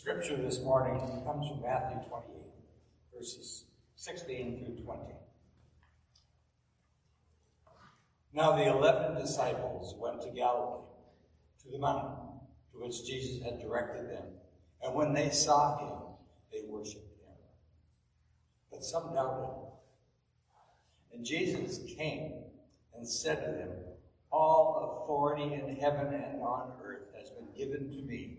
scripture this morning comes from Matthew 28, verses 16 through 20. Now the eleven disciples went to Galilee, to the mountain to which Jesus had directed them. And when they saw him, they worshipped him. But some doubted. And Jesus came and said to them, All authority in heaven and on earth has been given to me.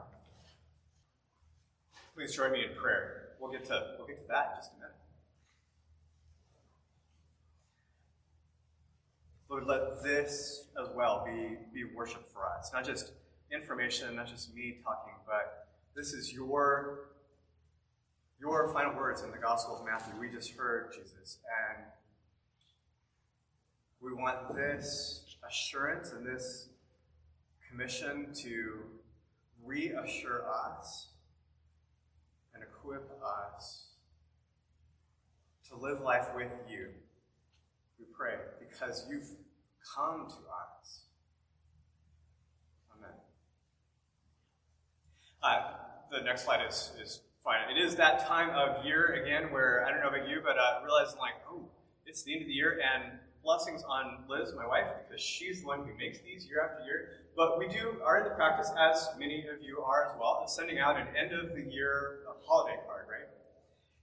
Please join me in prayer. We'll get to we'll get to that in just a minute. Lord, let this as well be, be worship for us. Not just information, not just me talking, but this is your your final words in the Gospel of Matthew. We just heard Jesus, and we want this assurance and this commission to reassure us equip us to live life with you. We pray because you've come to us. Amen. Uh, the next slide is, is fine. It is that time of year again where I don't know about you, but uh, realizing like, oh, it's the end of the year, and blessings on Liz, my wife, because she's the one who makes these year after year. But we do are in the practice, as many of you are as well, of sending out an end of the year holiday card, right?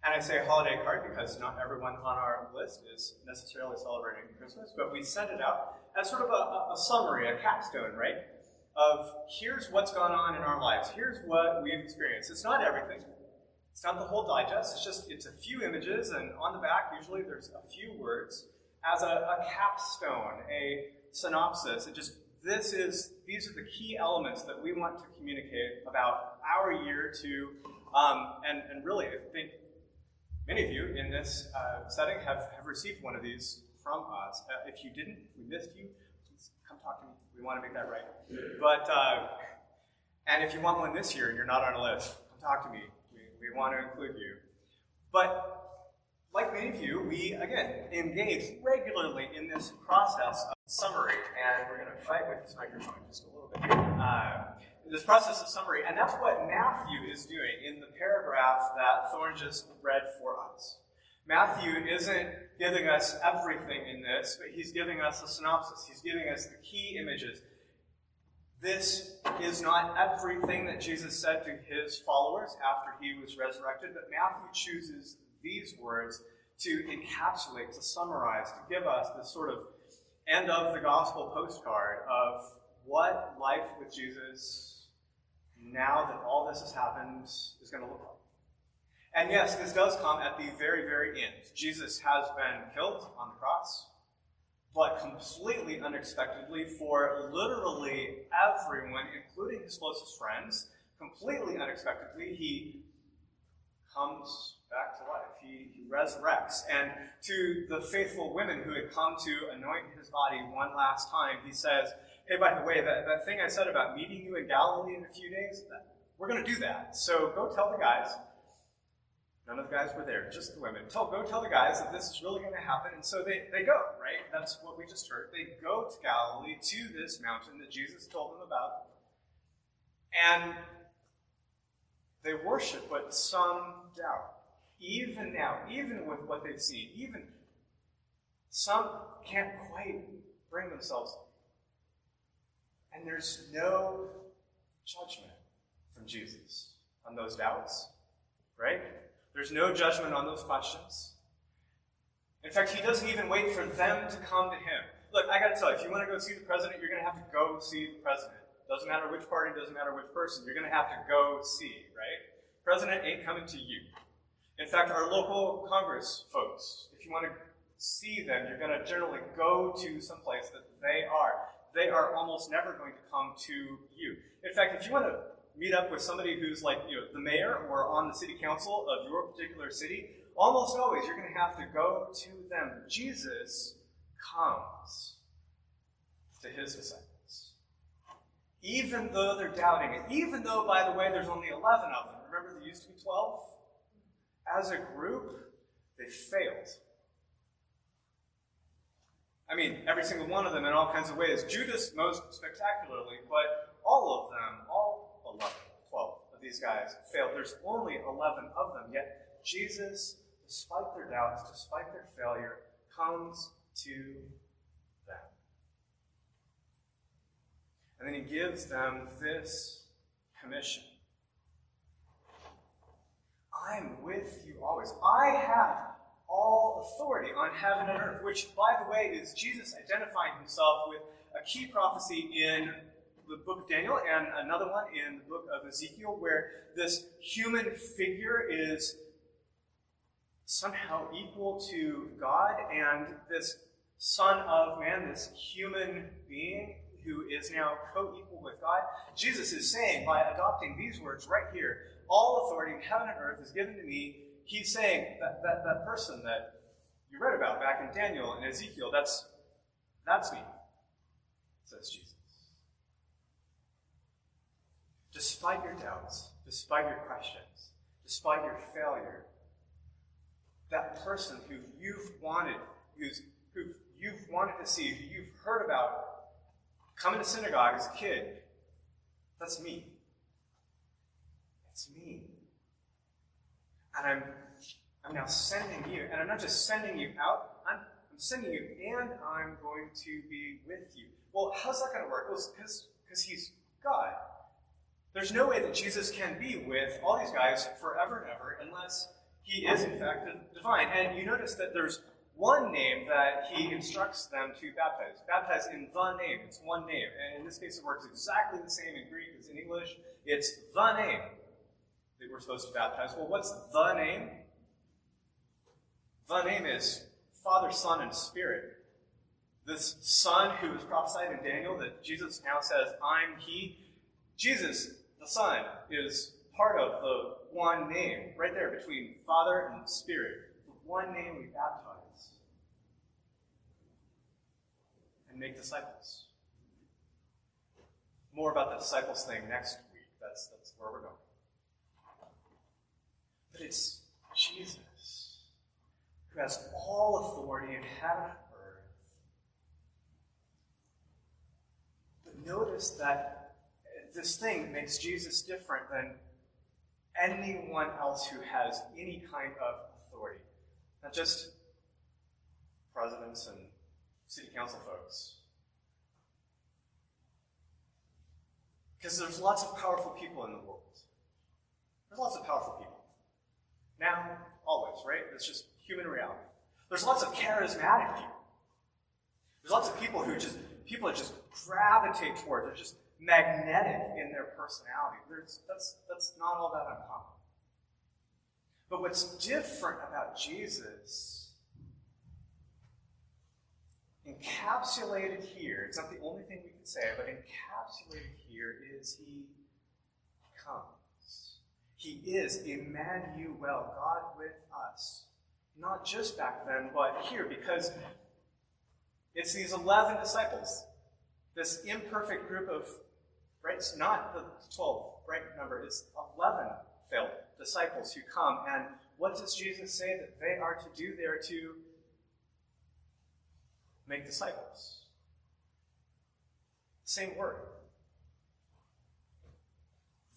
And I say holiday card because not everyone on our list is necessarily celebrating Christmas, but we send it out as sort of a, a summary, a capstone, right? Of here's what's gone on in our lives, here's what we've experienced. It's not everything. It's not the whole digest. It's just it's a few images, and on the back usually there's a few words as a, a capstone, a synopsis. It just this is these are the key elements that we want to communicate about our year to, um, and and really I think many of you in this uh, setting have, have received one of these from us. Uh, if you didn't, if we missed you, please come talk to me. We want to make that right. But uh, and if you want one this year and you're not on a list, come talk to me. We, we want to include you. But like many of you, we again engage regularly in this process summary, and we're going to fight with this microphone just a little bit. Uh, this process of summary, and that's what Matthew is doing in the paragraph that Thorn just read for us. Matthew isn't giving us everything in this, but he's giving us a synopsis. He's giving us the key images. This is not everything that Jesus said to his followers after he was resurrected, but Matthew chooses these words to encapsulate, to summarize, to give us this sort of end of the gospel postcard of what life with Jesus, now that all this has happened, is going to look like. And yes, this does come at the very, very end. Jesus has been killed on the cross, but completely unexpectedly for literally everyone, including his closest friends, completely unexpectedly, he comes back to life. He, he resurrects. And to the faithful women who had come to anoint his body one last time, he says, Hey, by the way, that, that thing I said about meeting you in Galilee in a few days, that, we're going to do that. So go tell the guys. None of the guys were there, just the women. Tell, go tell the guys that this is really going to happen. And so they, they go, right? That's what we just heard. They go to Galilee, to this mountain that Jesus told them about. And they worship, but some doubt. Even now, even with what they've seen, even some can't quite bring themselves. And there's no judgment from Jesus on those doubts, right? There's no judgment on those questions. In fact, he doesn't even wait for them to come to him. Look, I gotta tell you, if you want to go see the president, you're gonna have to go see the president. Doesn't matter which party, doesn't matter which person, you're gonna have to go see, right? President ain't coming to you. In fact, our local Congress folks, if you want to see them, you're going to generally go to some place that they are. They are almost never going to come to you. In fact, if you want to meet up with somebody who's like you know, the mayor or on the city council of your particular city, almost always you're going to have to go to them. Jesus comes to his disciples. Even though they're doubting it, even though, by the way, there's only 11 of them. Remember, there used to be 12? As a group, they failed. I mean, every single one of them in all kinds of ways. Judas most spectacularly, but all of them, all 11, 12 of these guys failed. There's only 11 of them, yet Jesus, despite their doubts, despite their failure, comes to them. And then he gives them this commission I'm with you always. I have all authority on heaven and earth, which, by the way, is Jesus identifying himself with a key prophecy in the book of Daniel and another one in the book of Ezekiel, where this human figure is somehow equal to God, and this Son of Man, this human being who is now co equal with God. Jesus is saying, by adopting these words right here, all authority in heaven and earth is given to me. He's saying that, that, that person that you read about back in Daniel and Ezekiel, that's, that's me, says Jesus. Despite your doubts, despite your questions, despite your failure, that person who you've wanted, who's, who you've wanted to see, who you've heard about coming to synagogue as a kid, that's me. It's me. And I'm, I'm now sending you. And I'm not just sending you out, I'm, I'm sending you, and I'm going to be with you. Well, how's that going to work? Because he's God. There's no way that Jesus can be with all these guys forever and ever unless he is, in fact, divine. And you notice that there's one name that he instructs them to baptize. Baptize in the name. It's one name. And in this case, it works exactly the same in Greek as in English. It's the name that we're supposed to baptize. Well, what's the name? The name is Father, Son, and Spirit. This Son who was prophesied in Daniel that Jesus now says, I'm He. Jesus, the Son, is part of the one name, right there between Father and Spirit. The one name we baptize and make disciples. More about the disciples thing next week. That's, that's where we're going. But it's Jesus who has all authority in heaven and earth. But notice that this thing makes Jesus different than anyone else who has any kind of authority. Not just presidents and city council folks. Because there's lots of powerful people in the world. There's lots of powerful people. Now, always, right? It's just human reality. There's lots of charismatic people. There's lots of people who just, people that just gravitate toward, they're just magnetic in their personality. There's, that's, that's not all that uncommon. But what's different about Jesus, encapsulated here, it's not the only thing we can say, but encapsulated here is he comes. He is Emmanuel, God with us. Not just back then, but here, because it's these 11 disciples, this imperfect group of, right? It's not the 12 right number, it's 11 failed disciples who come and what does Jesus say that they are to do? They are to make disciples. Same word.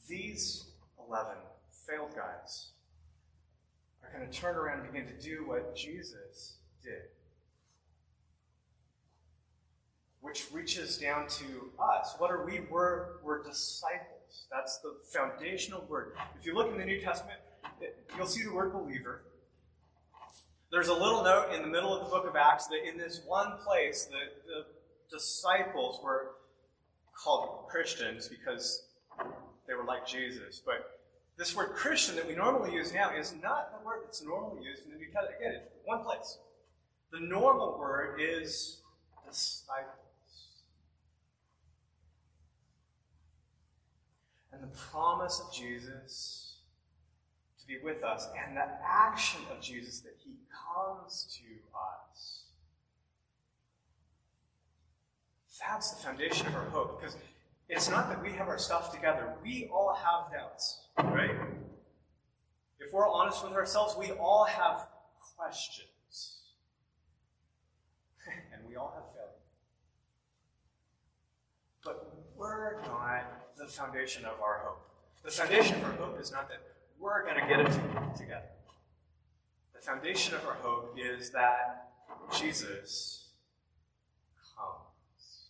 These 11 failed guys are going to turn around and begin to do what Jesus did. Which reaches down to us. What are we? We're, we're disciples. That's the foundational word. If you look in the New Testament, you'll see the word believer. There's a little note in the middle of the book of Acts that in this one place, the, the disciples were called Christians because they were like Jesus. But this word Christian that we normally use now is not the word that's normally used in the New Testament. Again, it's one place. The normal word is disciples. And the promise of Jesus to be with us and the action of Jesus that he comes to us. That's the foundation of our hope because it's not that we have our stuff together. We all have doubts, right? If we're honest with ourselves, we all have questions. and we all have failure. But we're not the foundation of our hope. The foundation of our hope is not that we're going to get it together. The foundation of our hope is that Jesus comes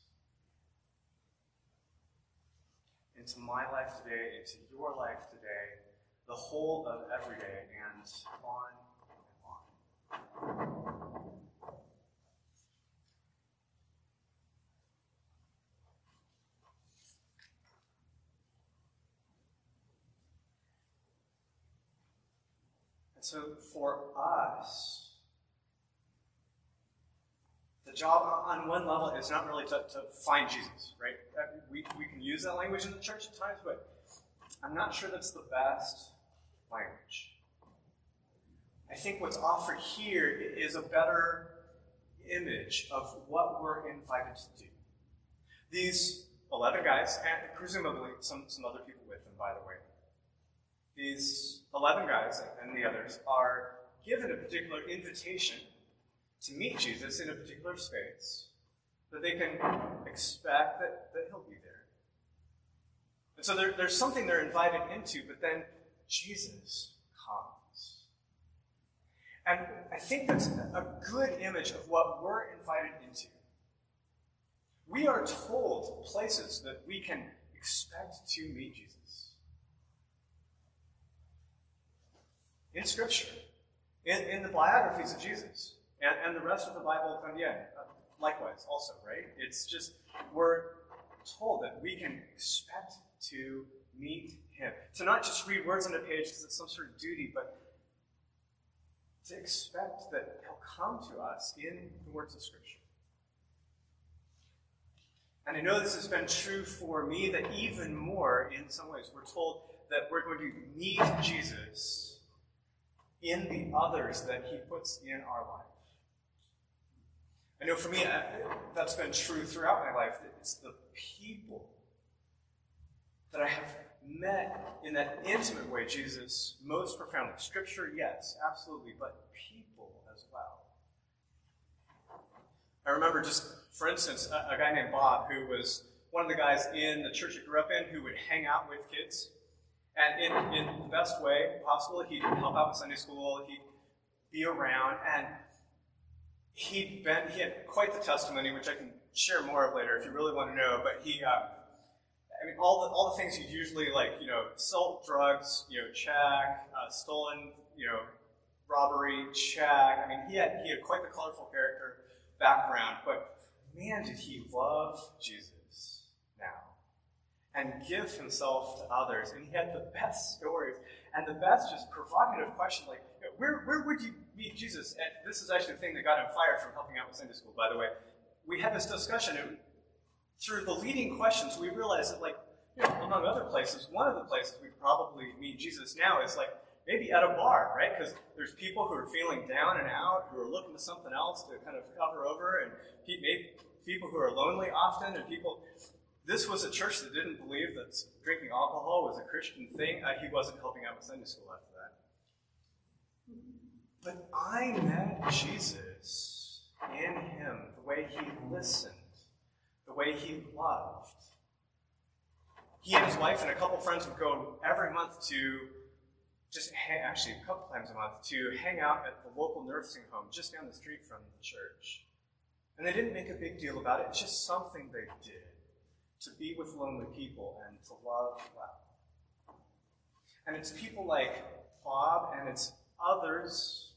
into my life today, into your life today, the whole of every day, and on and on. So for us, the job on one level is not really to, to find Jesus, right? We, we can use that language in the church at times, but I'm not sure that's the best language. I think what's offered here is a better image of what we're invited to do. These 11 guys, and presumably some, some other people with them, by the way, these 11 guys and the others are given a particular invitation to meet Jesus in a particular space, that they can expect that, that he'll be there. And so there, there's something they're invited into, but then Jesus comes. And I think that's a good image of what we're invited into. We are told places that we can expect to meet Jesus. In Scripture, in, in the biographies of Jesus. And, and the rest of the Bible, again, uh, likewise, also, right? It's just, we're told that we can expect to meet Him. To not just read words on a page because it's some sort of duty, but to expect that He'll come to us in the words of Scripture. And I know this has been true for me that even more, in some ways, we're told that we're going to meet Jesus in the others that He puts in our life. I know for me, that's been true throughout my life. It's the people that I have met in that intimate way, Jesus, most profoundly. Scripture, yes, absolutely, but people as well. I remember just, for instance, a, a guy named Bob who was one of the guys in the church I grew up in who would hang out with kids. And in, in the best way possible, he'd help out with Sunday school, he'd be around, and he'd been, he had quite the testimony, which I can share more of later if you really want to know. But he, uh, I mean, all the all the things he's usually like, you know, sold drugs, you know, check, uh, stolen, you know, robbery, check. I mean, he had he had quite the colorful character background, but man, did he love Jesus and give himself to others. And he had the best stories and the best just provocative question, like, where, where would you meet Jesus? And this is actually the thing that got him fired from helping out with Sunday school, by the way. We had this discussion, and through the leading questions, we realized that, like, you know, among other places, one of the places we probably meet Jesus now is like maybe at a bar, right? Because there's people who are feeling down and out, who are looking to something else to kind of cover over, and maybe people who are lonely often, and people. This was a church that didn't believe that drinking alcohol was a Christian thing. Uh, he wasn't helping out with Sunday school after that. But I met Jesus in him, the way he listened, the way he loved. He and his wife and a couple friends would go every month to just hang, actually a couple times a month to hang out at the local nursing home just down the street from the church. And they didn't make a big deal about it. It's just something they did to be with lonely people and to love well. And it's people like Bob and it's others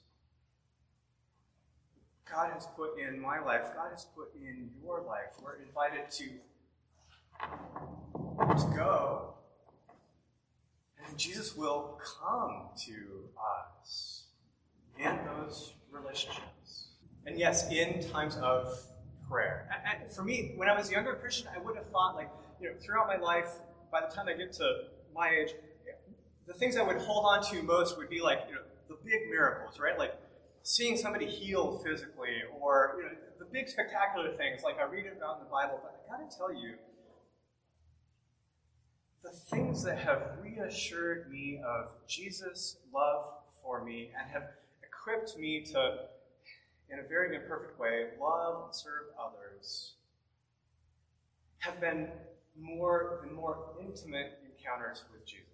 God has put in my life, God has put in your life. We're invited to, to go. And Jesus will come to us in those relationships. And yes, in times of prayer. For me, when I was a younger Christian, I would have thought, like, you know, throughout my life, by the time I get to my age, the things I would hold on to most would be like, you know, the big miracles, right? Like seeing somebody healed physically, or you know, the big spectacular things like I read about in the Bible. But I gotta tell you, the things that have reassured me of Jesus' love for me and have equipped me to, in a very imperfect way, love and serve others, have been more and more intimate encounters with Jesus.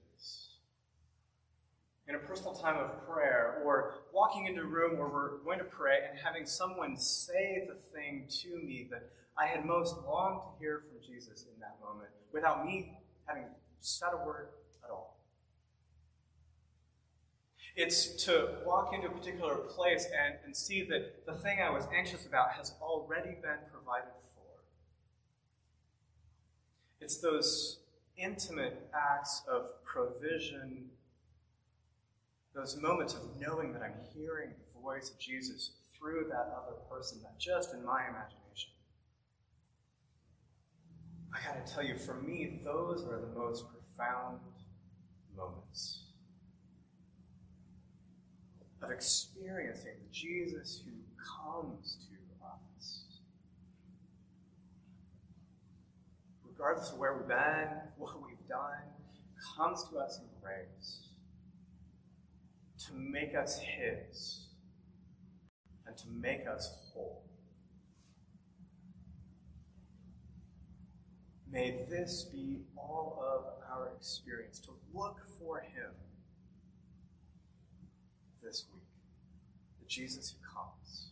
In a personal time of prayer, or walking into a room where we're going to pray and having someone say the thing to me that I had most longed to hear from Jesus in that moment without me having said a word at all. It's to walk into a particular place and, and see that the thing I was anxious about has already been provided for. It's those intimate acts of provision those moments of knowing that I'm hearing the voice of Jesus through that other person, not just in my imagination. I gotta tell you, for me, those are the most profound moments of experiencing the Jesus who comes to us. Regardless of where we've been, what we've done, comes to us in grace to make us His and to make us whole. May this be all of our experience to look for Him this week, the Jesus who comes.